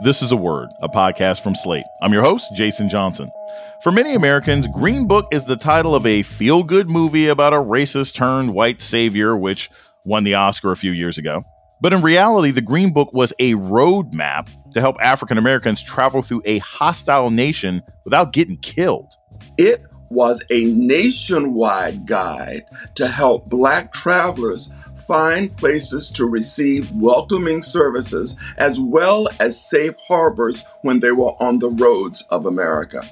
This is a Word, a podcast from Slate. I'm your host, Jason Johnson. For many Americans, Green Book is the title of a feel good movie about a racist turned white savior, which won the Oscar a few years ago. But in reality, the Green Book was a roadmap to help African Americans travel through a hostile nation without getting killed. It was a nationwide guide to help Black travelers find places to receive welcoming services as well as safe harbors when they were on the roads of America.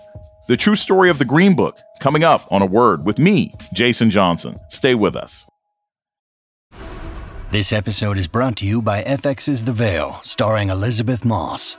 The true story of the Green Book coming up on a word with me, Jason Johnson. Stay with us. This episode is brought to you by FX's The Veil, starring Elisabeth Moss.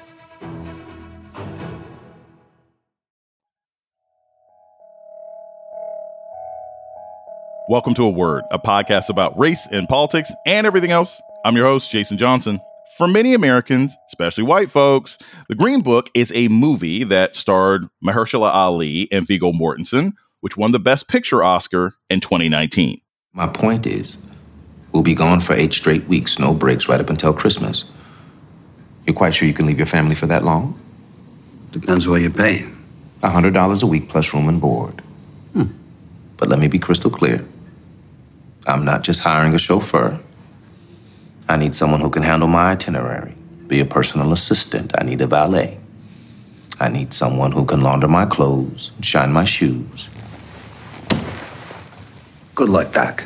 Welcome to A Word, a podcast about race and politics and everything else. I'm your host, Jason Johnson. For many Americans, especially white folks, The Green Book is a movie that starred Mahershala Ali and Viggo Mortensen, which won the Best Picture Oscar in 2019. My point is, we'll be gone for eight straight weeks, no breaks, right up until Christmas. You're quite sure you can leave your family for that long? Depends what you're paying. $100 a week plus room and board. Hmm. But let me be crystal clear. I'm not just hiring a chauffeur. I need someone who can handle my itinerary, be a personal assistant. I need a valet. I need someone who can launder my clothes, and shine my shoes. Good luck, Doc.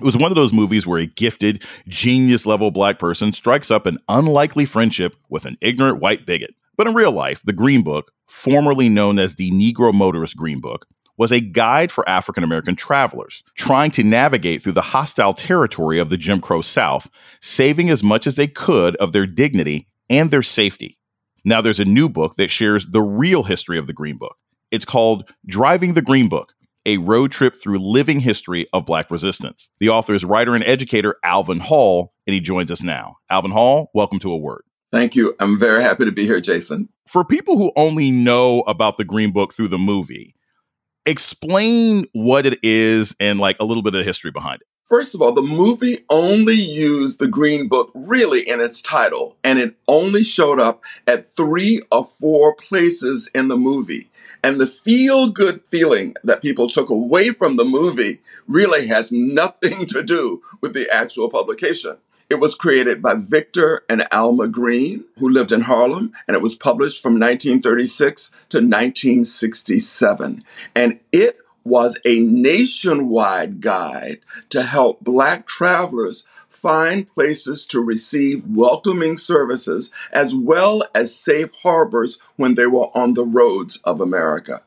It was one of those movies where a gifted, genius level black person strikes up an unlikely friendship with an ignorant white bigot. But in real life, the Green Book, formerly known as the Negro Motorist Green Book, was a guide for African American travelers trying to navigate through the hostile territory of the Jim Crow South, saving as much as they could of their dignity and their safety. Now, there's a new book that shares the real history of the Green Book. It's called Driving the Green Book A Road Trip Through Living History of Black Resistance. The author is writer and educator Alvin Hall, and he joins us now. Alvin Hall, welcome to A Word. Thank you. I'm very happy to be here, Jason. For people who only know about the Green Book through the movie, explain what it is and like a little bit of history behind it. First of all, the movie only used the Green Book really in its title, and it only showed up at three or four places in the movie. And the feel good feeling that people took away from the movie really has nothing to do with the actual publication. It was created by Victor and Alma Green, who lived in Harlem, and it was published from 1936 to 1967. And it was a nationwide guide to help Black travelers find places to receive welcoming services as well as safe harbors when they were on the roads of America.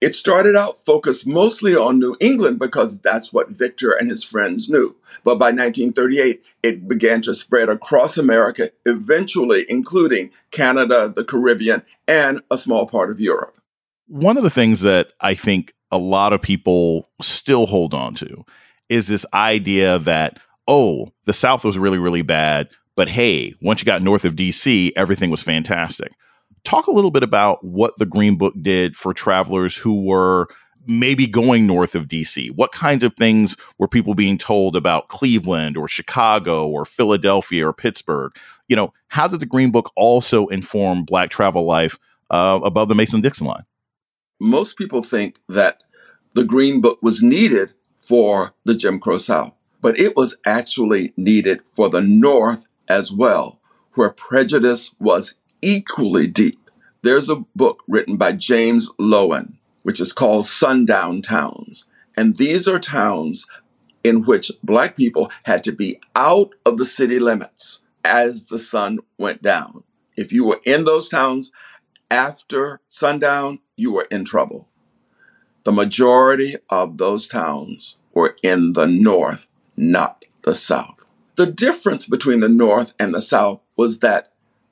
It started out focused mostly on New England because that's what Victor and his friends knew. But by 1938, it began to spread across America, eventually including Canada, the Caribbean, and a small part of Europe. One of the things that I think a lot of people still hold on to is this idea that, oh, the South was really, really bad. But hey, once you got north of DC, everything was fantastic. Talk a little bit about what the Green Book did for travelers who were maybe going north of DC. What kinds of things were people being told about Cleveland or Chicago or Philadelphia or Pittsburgh? You know, how did the Green Book also inform Black travel life uh, above the Mason Dixon line? Most people think that the Green Book was needed for the Jim Crow South, but it was actually needed for the North as well, where prejudice was equally deep. There's a book written by James Loewen, which is called Sundown Towns. And these are towns in which Black people had to be out of the city limits as the sun went down. If you were in those towns after sundown, you were in trouble. The majority of those towns were in the North, not the South. The difference between the North and the South was that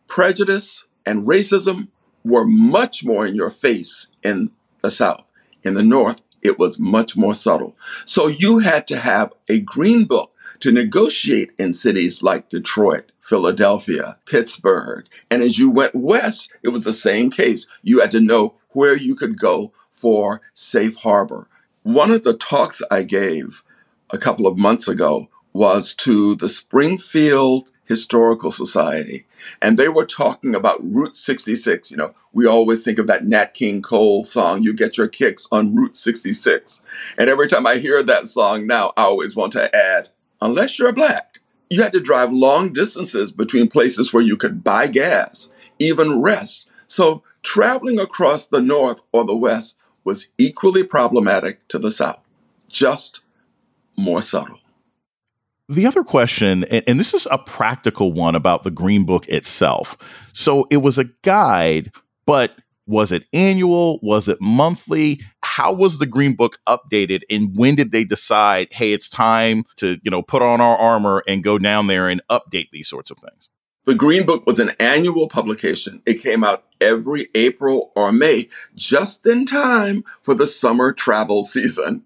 prejudice and racism were much more in your face in the South. In the North, it was much more subtle. So you had to have a green book to negotiate in cities like Detroit, Philadelphia, Pittsburgh. And as you went west, it was the same case. You had to know where you could go for safe harbor. One of the talks I gave a couple of months ago was to the Springfield Historical Society. And they were talking about Route 66. You know, we always think of that Nat King Cole song, You Get Your Kicks on Route 66. And every time I hear that song now, I always want to add, unless you're black, you had to drive long distances between places where you could buy gas, even rest. So traveling across the North or the West was equally problematic to the South, just more subtle. The other question, and this is a practical one about the Green Book itself. So it was a guide, but was it annual? Was it monthly? How was the Green Book updated? And when did they decide, hey, it's time to, you know, put on our armor and go down there and update these sorts of things? The Green Book was an annual publication. It came out every April or May, just in time for the summer travel season.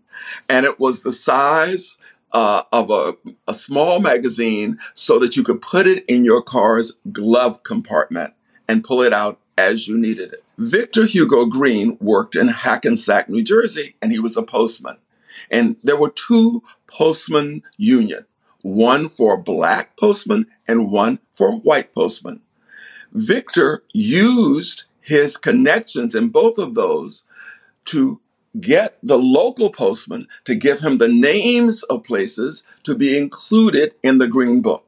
And it was the size uh, of a, a small magazine so that you could put it in your car's glove compartment and pull it out as you needed it. Victor Hugo Green worked in Hackensack, New Jersey, and he was a postman. And there were two postman union, one for black postmen and one for white postmen. Victor used his connections in both of those to get the local postman to give him the names of places to be included in the Green Book.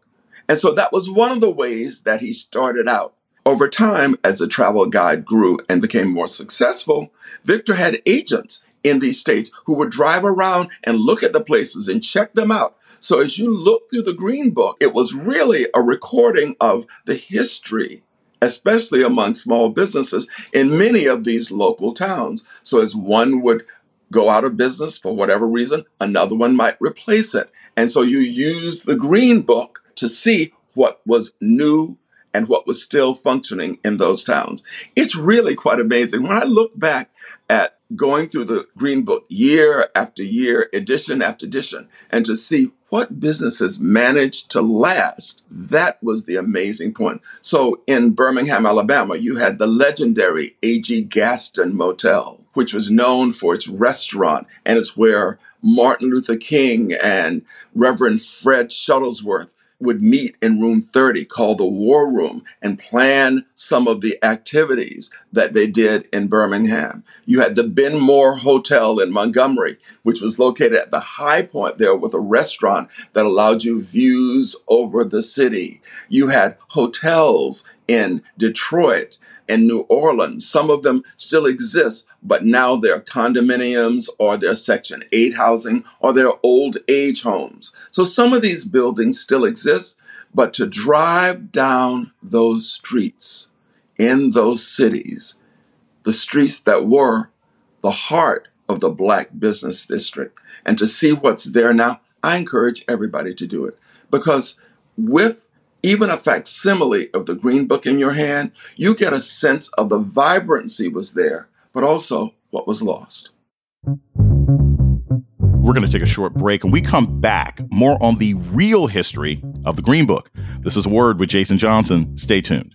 And so that was one of the ways that he started out. Over time, as the travel guide grew and became more successful, Victor had agents in these states who would drive around and look at the places and check them out. So as you look through the Green Book, it was really a recording of the history especially among small businesses in many of these local towns. So as one would go out of business for whatever reason, another one might replace it. And so you use the green book to see what was new and what was still functioning in those towns. It's really quite amazing. When I look back at going through the Green Book year after year, edition after edition, and to see what businesses managed to last, that was the amazing point. So in Birmingham, Alabama, you had the legendary A.G. Gaston Motel, which was known for its restaurant, and it's where Martin Luther King and Reverend Fred Shuttlesworth would meet in room 30 called the war room and plan some of the activities that they did in Birmingham. You had the Ben Moore Hotel in Montgomery, which was located at the high point there with a restaurant that allowed you views over the city. You had hotels in Detroit and New Orleans. Some of them still exist, but now they're condominiums or they're Section 8 housing or they're old age homes. So some of these buildings still exist, but to drive down those streets in those cities, the streets that were the heart of the Black business district, and to see what's there now, I encourage everybody to do it because with even a facsimile of the Green Book in your hand, you get a sense of the vibrancy was there, but also what was lost. We're going to take a short break and we come back more on the real history of the Green Book. This is Word with Jason Johnson. Stay tuned.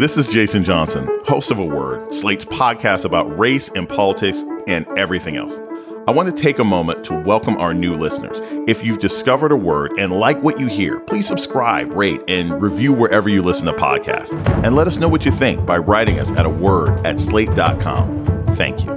This is Jason Johnson, host of A Word, Slate's podcast about race and politics and everything else. I want to take a moment to welcome our new listeners. If you've discovered a word and like what you hear, please subscribe, rate, and review wherever you listen to podcasts. And let us know what you think by writing us at a word at slate.com. Thank you.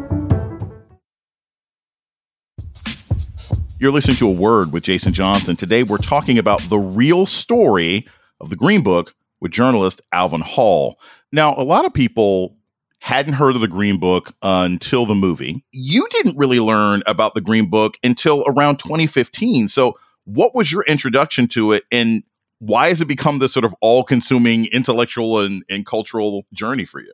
You're listening to A Word with Jason Johnson. Today we're talking about the real story of the Green Book with journalist Alvin Hall. Now, a lot of people hadn't heard of the Green Book until the movie. You didn't really learn about the Green Book until around 2015. So, what was your introduction to it and why has it become this sort of all consuming intellectual and, and cultural journey for you?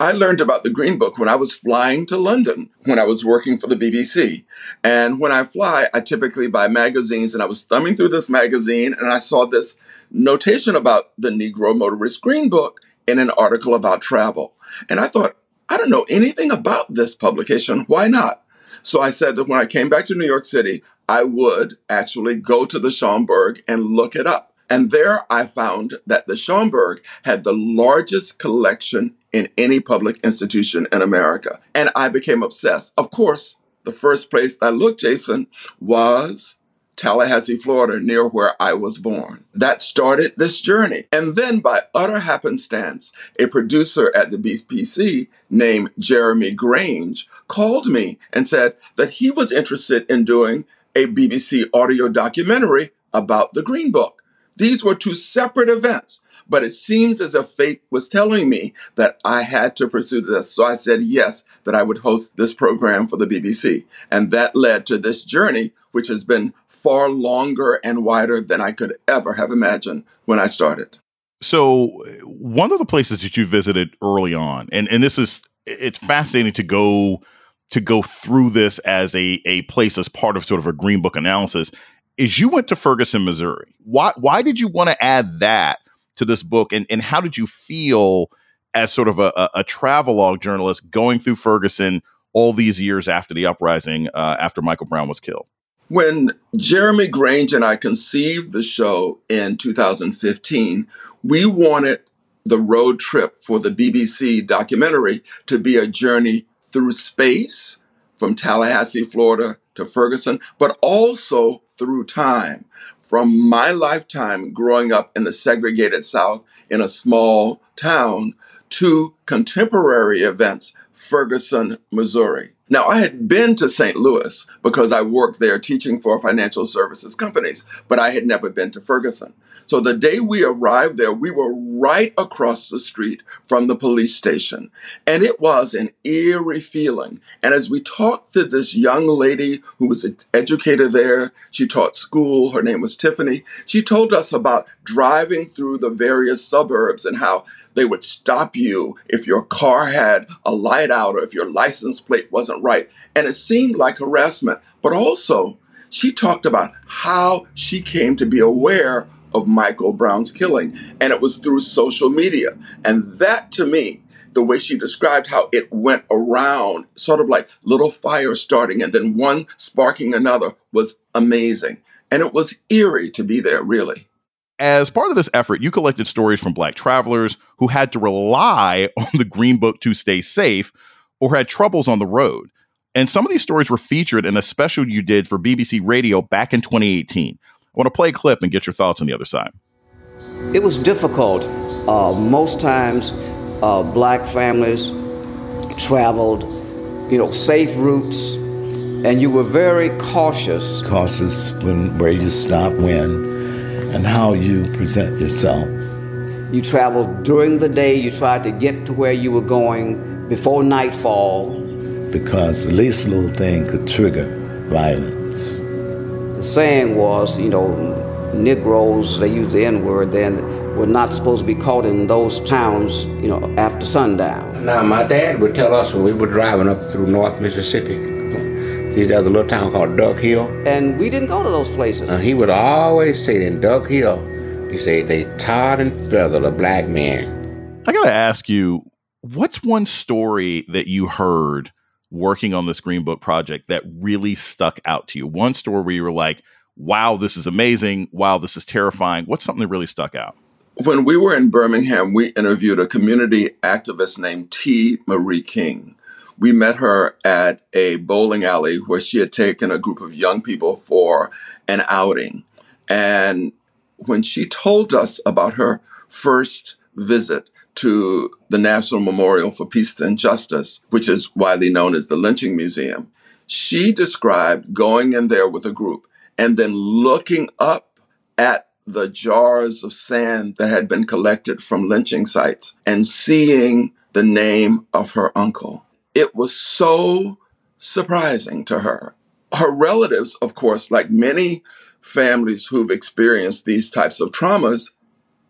I learned about the Green Book when I was flying to London when I was working for the BBC. And when I fly, I typically buy magazines, and I was thumbing through this magazine and I saw this notation about the Negro Motorist Green Book in an article about travel. And I thought, I don't know anything about this publication. Why not? So I said that when I came back to New York City, I would actually go to the Schomburg and look it up. And there I found that the Schomburg had the largest collection in any public institution in America. And I became obsessed. Of course, the first place I looked, Jason, was Tallahassee, Florida, near where I was born. That started this journey. And then, by utter happenstance, a producer at the BBC named Jeremy Grange called me and said that he was interested in doing a BBC audio documentary about the Green Book. These were two separate events, but it seems as if fate was telling me that I had to pursue this. So I said yes, that I would host this program for the BBC. And that led to this journey, which has been far longer and wider than I could ever have imagined when I started. So, one of the places that you visited early on, and, and this is, it's fascinating to go to go through this as a, a place as part of sort of a green book analysis is you went to Ferguson, Missouri. Why why did you want to add that to this book, and and how did you feel as sort of a, a, a travelogue journalist going through Ferguson all these years after the uprising, uh, after Michael Brown was killed? When Jeremy Grange and I conceived the show in 2015, we wanted the road trip for the BBC documentary to be a journey through space from Tallahassee, Florida to Ferguson, but also through time. From my lifetime growing up in the segregated South in a small town to contemporary events, Ferguson, Missouri. Now, I had been to St. Louis because I worked there teaching for financial services companies, but I had never been to Ferguson. So the day we arrived there, we were right across the street from the police station. And it was an eerie feeling. And as we talked to this young lady who was an educator there, she taught school, her name was Tiffany, she told us about driving through the various suburbs and how they would stop you if your car had a light out or if your license plate wasn't right. And it seemed like harassment, but also she talked about how she came to be aware of Michael Brown's killing. And it was through social media. And that to me, the way she described how it went around, sort of like little fires starting and then one sparking another, was amazing. And it was eerie to be there, really. As part of this effort, you collected stories from Black travelers who had to rely on the Green Book to stay safe or had troubles on the road. And some of these stories were featured in a special you did for BBC Radio back in 2018. I want to play a clip and get your thoughts on the other side. It was difficult. Uh, most times, uh, black families traveled, you know, safe routes, and you were very cautious. Cautious when where you stop, when, and how you present yourself. You traveled during the day. You tried to get to where you were going before nightfall. Because the least little thing could trigger violence the saying was, you know, Negroes, they use the N word then, were not supposed to be caught in those towns, you know, after sundown. Now, my dad would tell us when we were driving up through North Mississippi, he's there's a little town called Duck Hill. And we didn't go to those places. he would always say in Duck Hill, he said, they tarred and feathered a black man. I got to ask you, what's one story that you heard working on this Green Book project that really stuck out to you? One story where you were like, wow, this is amazing. Wow, this is terrifying. What's something that really stuck out? When we were in Birmingham, we interviewed a community activist named T. Marie King. We met her at a bowling alley where she had taken a group of young people for an outing. And when she told us about her first visit to the National Memorial for Peace and Justice, which is widely known as the Lynching Museum, she described going in there with a group and then looking up at the jars of sand that had been collected from lynching sites and seeing the name of her uncle. It was so surprising to her. Her relatives, of course, like many families who've experienced these types of traumas,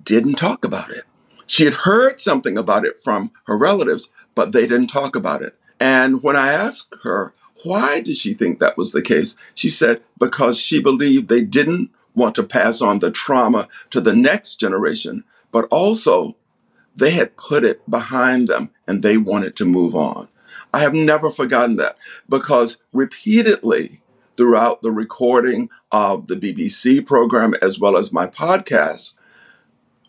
didn't talk about it. She had heard something about it from her relatives, but they didn't talk about it. And when I asked her, why did she think that was the case? She said, because she believed they didn't want to pass on the trauma to the next generation, but also they had put it behind them and they wanted to move on. I have never forgotten that because repeatedly throughout the recording of the BBC program as well as my podcast,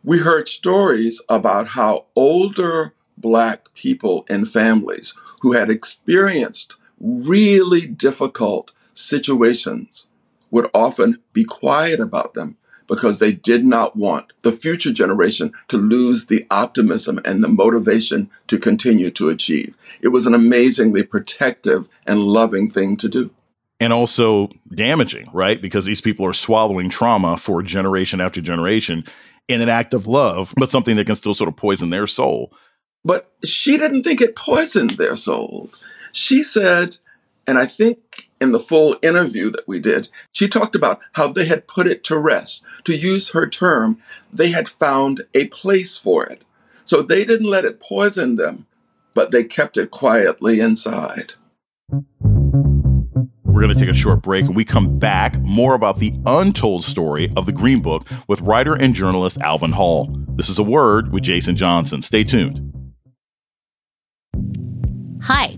we heard stories about how older Black people in families who had experienced really difficult situations would often be quiet about them because they did not want the future generation to lose the optimism and the motivation to continue to achieve. It was an amazingly protective and loving thing to do. And also damaging, right? Because these people are swallowing trauma for generation after generation in an act of love, but something that can still sort of poison their soul. But she didn't think it poisoned their soul. She said, and I think in the full interview that we did, she talked about how they had put it to rest. To use her term, they had found a place for it. So they didn't let it poison them, but they kept it quietly inside. We're going to take a short break and we come back more about the untold story of the Green Book with writer and journalist Alvin Hall. This is a word with Jason Johnson. Stay tuned. Hi,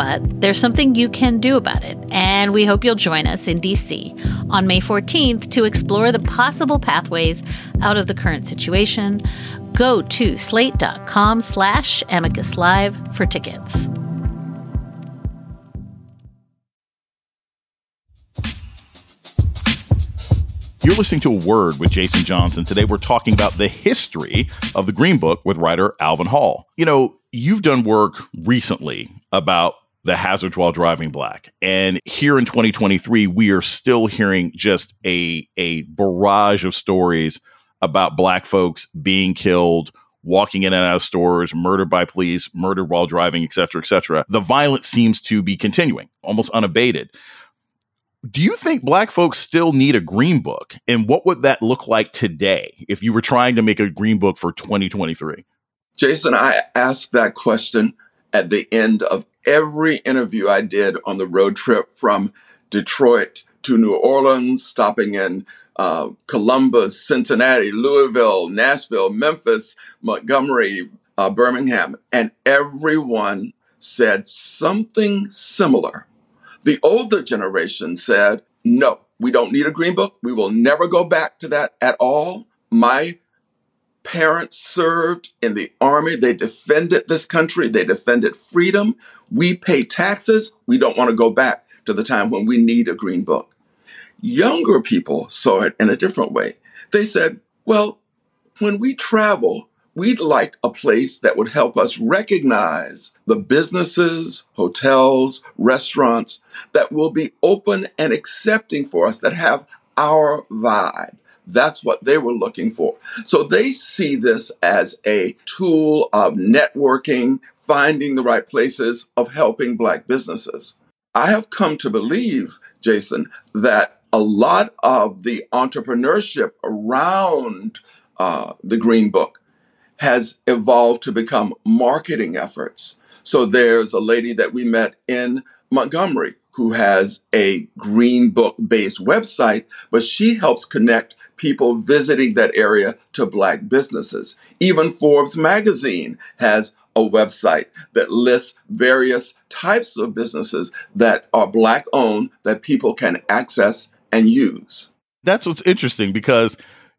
But there's something you can do about it, and we hope you'll join us in DC on May 14th to explore the possible pathways out of the current situation. Go to slate.com slash amicus live for tickets. You're listening to a word with Jason Johnson. Today we're talking about the history of the Green Book with writer Alvin Hall. You know, you've done work recently about the hazards while driving black. And here in 2023, we are still hearing just a a barrage of stories about black folks being killed, walking in and out of stores, murdered by police, murdered while driving, et cetera, et cetera. The violence seems to be continuing, almost unabated do you think black folks still need a green book and what would that look like today if you were trying to make a green book for 2023 jason i asked that question at the end of every interview i did on the road trip from detroit to new orleans stopping in uh, columbus cincinnati louisville nashville memphis montgomery uh, birmingham and everyone said something similar the older generation said, no, we don't need a green book. We will never go back to that at all. My parents served in the army. They defended this country. They defended freedom. We pay taxes. We don't want to go back to the time when we need a green book. Younger people saw it in a different way. They said, well, when we travel, we'd like a place that would help us recognize the businesses, hotels, restaurants that will be open and accepting for us, that have our vibe. That's what they were looking for. So they see this as a tool of networking, finding the right places, of helping Black businesses. I have come to believe, Jason, that a lot of the entrepreneurship around uh, the Green Book has evolved to become marketing efforts. So there's a lady that we met in Montgomery who has a Green Book based website, but she helps connect people visiting that area to Black businesses. Even Forbes magazine has a website that lists various types of businesses that are Black owned that people can access and use. That's what's interesting because,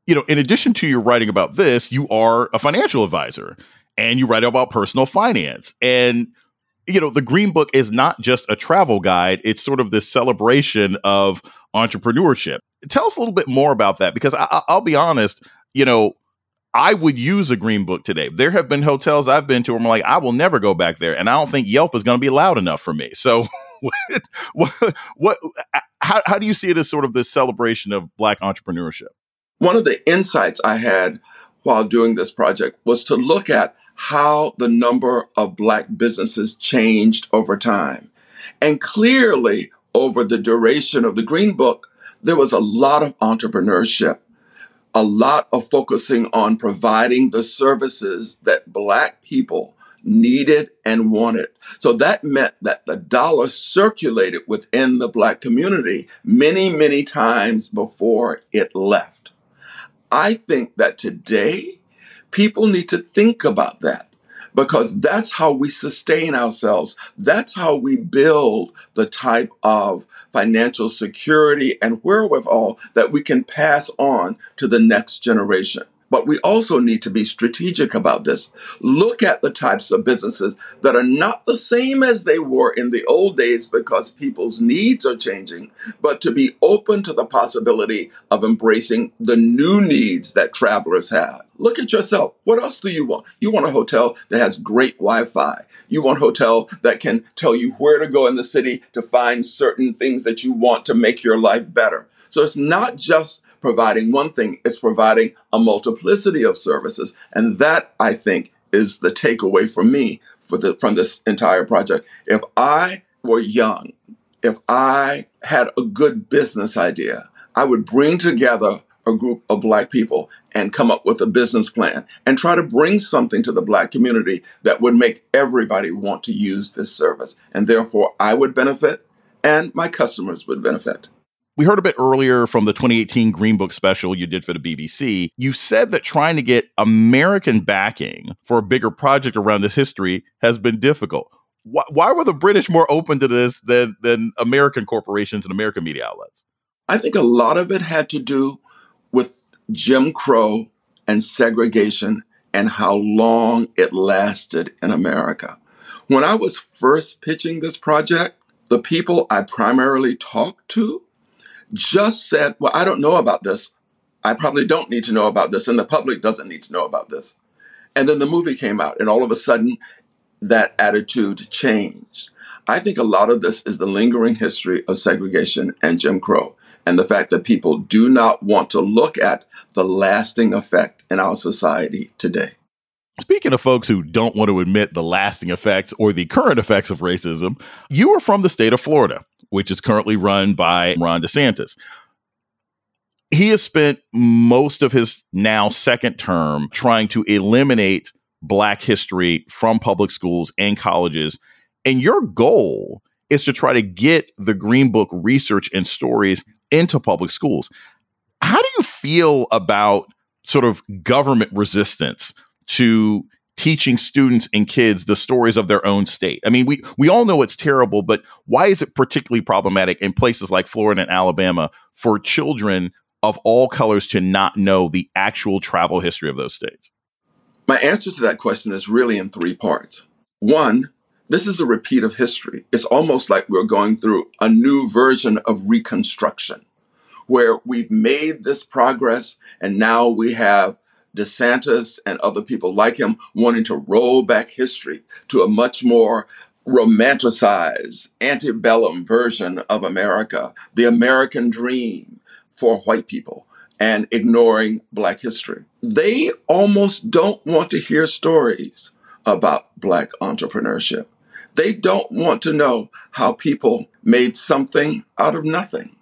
you know, in addition to your writing about this, you are a financial advisor and you write about personal finance. And, you know, the Green Book is not just a travel guide, it's sort of this celebration of entrepreneurship. Tell us a little bit more about that because I, will be honest, you know, I would use a green book today. There have been hotels I've been to where I'm like, I will never go back there, and I don't think Yelp is going to be loud enough for me. So, what, what, how, how do you see it as sort of this celebration of Black entrepreneurship? One of the insights I had while doing this project was to look at how the number of Black businesses changed over time, and clearly over the duration of the Green Book, there was a lot of entrepreneurship a lot of focusing on providing the services that Black people needed and wanted. So that meant that the dollar circulated within the Black community many, many times before it left. I think that today people need to think about that because that's how we sustain ourselves. That's how we build the type of financial security and wherewithal that we can pass on to the next generation. But we also need to be strategic about this. Look at the types of businesses that are not the same as they were in the old days because people's needs are changing, but to be open to the possibility of embracing the new needs that travelers have. Look at yourself. What else do you want? You want a hotel that has great Wi-Fi. You want a hotel that can tell you where to go in the city to find certain things that you want to make your life better. So it's not just providing one thing, it's providing a multiplicity of services. And that, I think, is the takeaway for me for the, from this entire project. If I were young, if I had a good business idea, I would bring together a group of black people and come up with a business plan and try to bring something to the black community that would make everybody want to use this service. And therefore, I would benefit and my customers would benefit. We heard a bit earlier from the 2018 Green Book special you did for the BBC. You said that trying to get American backing for a bigger project around this history has been difficult. Why, why were the British more open to this than, than American corporations and American media outlets? I think a lot of it had to do with Jim Crow and segregation and how long it lasted in America. When I was first pitching this project, the people I primarily talked to just said, Well, I don't know about this. I probably don't need to know about this, and the public doesn't need to know about this. And then the movie came out, and all of a sudden, that attitude changed. I think a lot of this is the lingering history of segregation and Jim Crow, and the fact that people do not want to look at the lasting effect in our society today. Speaking of folks who don't want to admit the lasting effects or the current effects of racism, you are from the state of Florida which is currently run by Ron DeSantis. He has spent most of his now second term trying to eliminate Black history from public schools and colleges. And your goal is to try to get the Green Book research and stories into public schools. How do you feel about sort of government resistance to teaching students and kids the stories of their own state. I mean, we we all know it's terrible, but why is it particularly problematic in places like Florida and Alabama for children of all colors to not know the actual travel history of those states? My answer to that question is really in three parts. One, this is a repeat of history. It's almost like we're going through a new version of reconstruction where we've made this progress and now we have DeSantis and other people like him wanting to roll back history to a much more romanticized antebellum version of America, the American dream for white people, and ignoring Black history. They almost don't want to hear stories about Black entrepreneurship. They don't want to know how people made something out of nothing.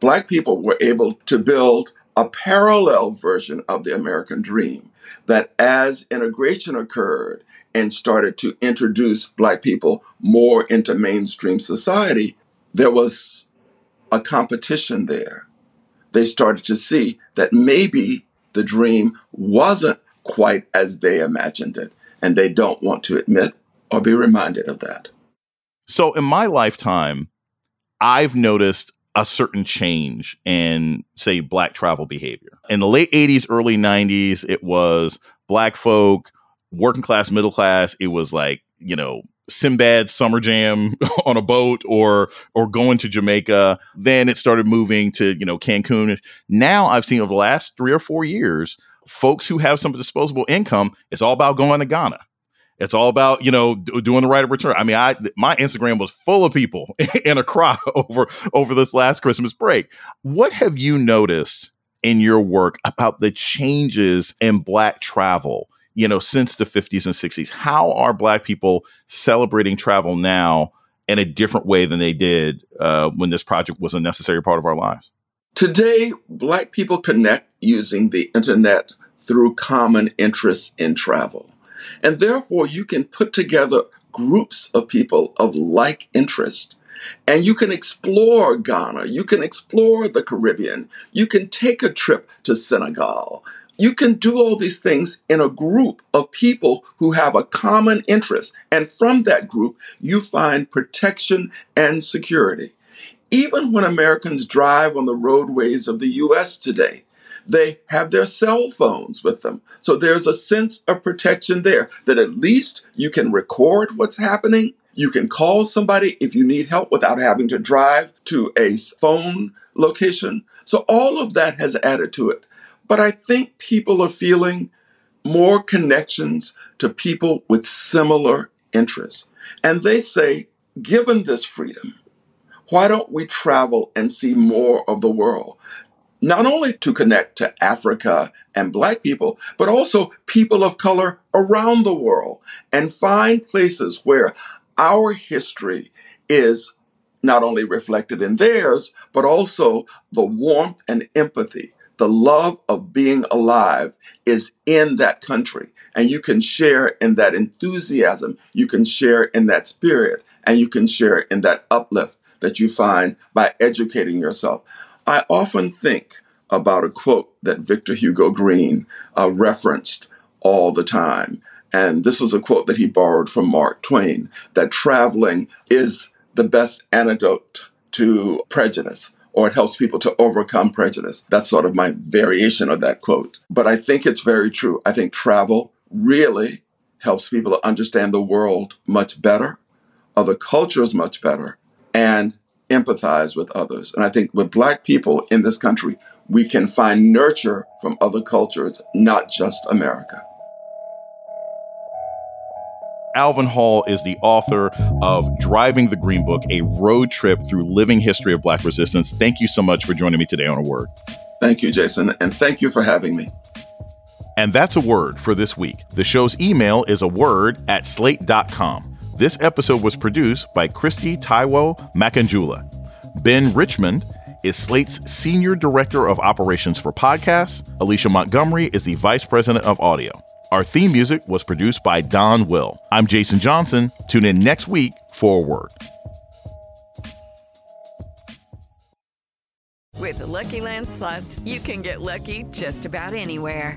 Black people were able to build a parallel version of the American dream that as integration occurred and started to introduce Black people more into mainstream society, there was a competition there. They started to see that maybe the dream wasn't quite as they imagined it, and they don't want to admit or be reminded of that. So, in my lifetime, I've noticed a certain change in, say, black travel behavior. In the late 80s, early 90s, it was black folk, working class, middle class. It was like, you know, Sinbad summer jam on a boat or or going to Jamaica. Then it started moving to, you know, Cancun. Now I've seen over the last three or four years, folks who have some disposable income, it's all about going to Ghana. It's all about you know doing the right of return. I mean, I my Instagram was full of people in a crowd over over this last Christmas break. What have you noticed in your work about the changes in Black travel? You know, since the 50s and 60s, how are Black people celebrating travel now in a different way than they did uh, when this project was a necessary part of our lives? Today, Black people connect using the internet through common interests in travel. And therefore, you can put together groups of people of like interest. And you can explore Ghana. You can explore the Caribbean. You can take a trip to Senegal. You can do all these things in a group of people who have a common interest. And from that group, you find protection and security. Even when Americans drive on the roadways of the US today, they have their cell phones with them. So there's a sense of protection there that at least you can record what's happening. You can call somebody if you need help without having to drive to a phone location. So all of that has added to it. But I think people are feeling more connections to people with similar interests. And they say, given this freedom, why don't we travel and see more of the world? Not only to connect to Africa and Black people, but also people of color around the world and find places where our history is not only reflected in theirs, but also the warmth and empathy, the love of being alive is in that country. And you can share in that enthusiasm, you can share in that spirit, and you can share in that uplift that you find by educating yourself. I often think about a quote that Victor Hugo Green uh, referenced all the time. And this was a quote that he borrowed from Mark Twain that traveling is the best antidote to prejudice, or it helps people to overcome prejudice. That's sort of my variation of that quote. But I think it's very true. I think travel really helps people to understand the world much better, other cultures much better, and empathize with others. And I think with Black people in this country, we can find nurture from other cultures, not just America. Alvin Hall is the author of Driving the Green Book, a road trip through living history of Black resistance. Thank you so much for joining me today on A Word. Thank you, Jason, and thank you for having me. And that's a word for this week. The show's email is a word at slate.com. This episode was produced by Christy Taiwo Makanjula. Ben Richmond is Slate's Senior Director of Operations for Podcasts. Alicia Montgomery is the Vice President of Audio. Our theme music was produced by Don Will. I'm Jason Johnson. Tune in next week for word. With the Lucky Land slots, you can get lucky just about anywhere.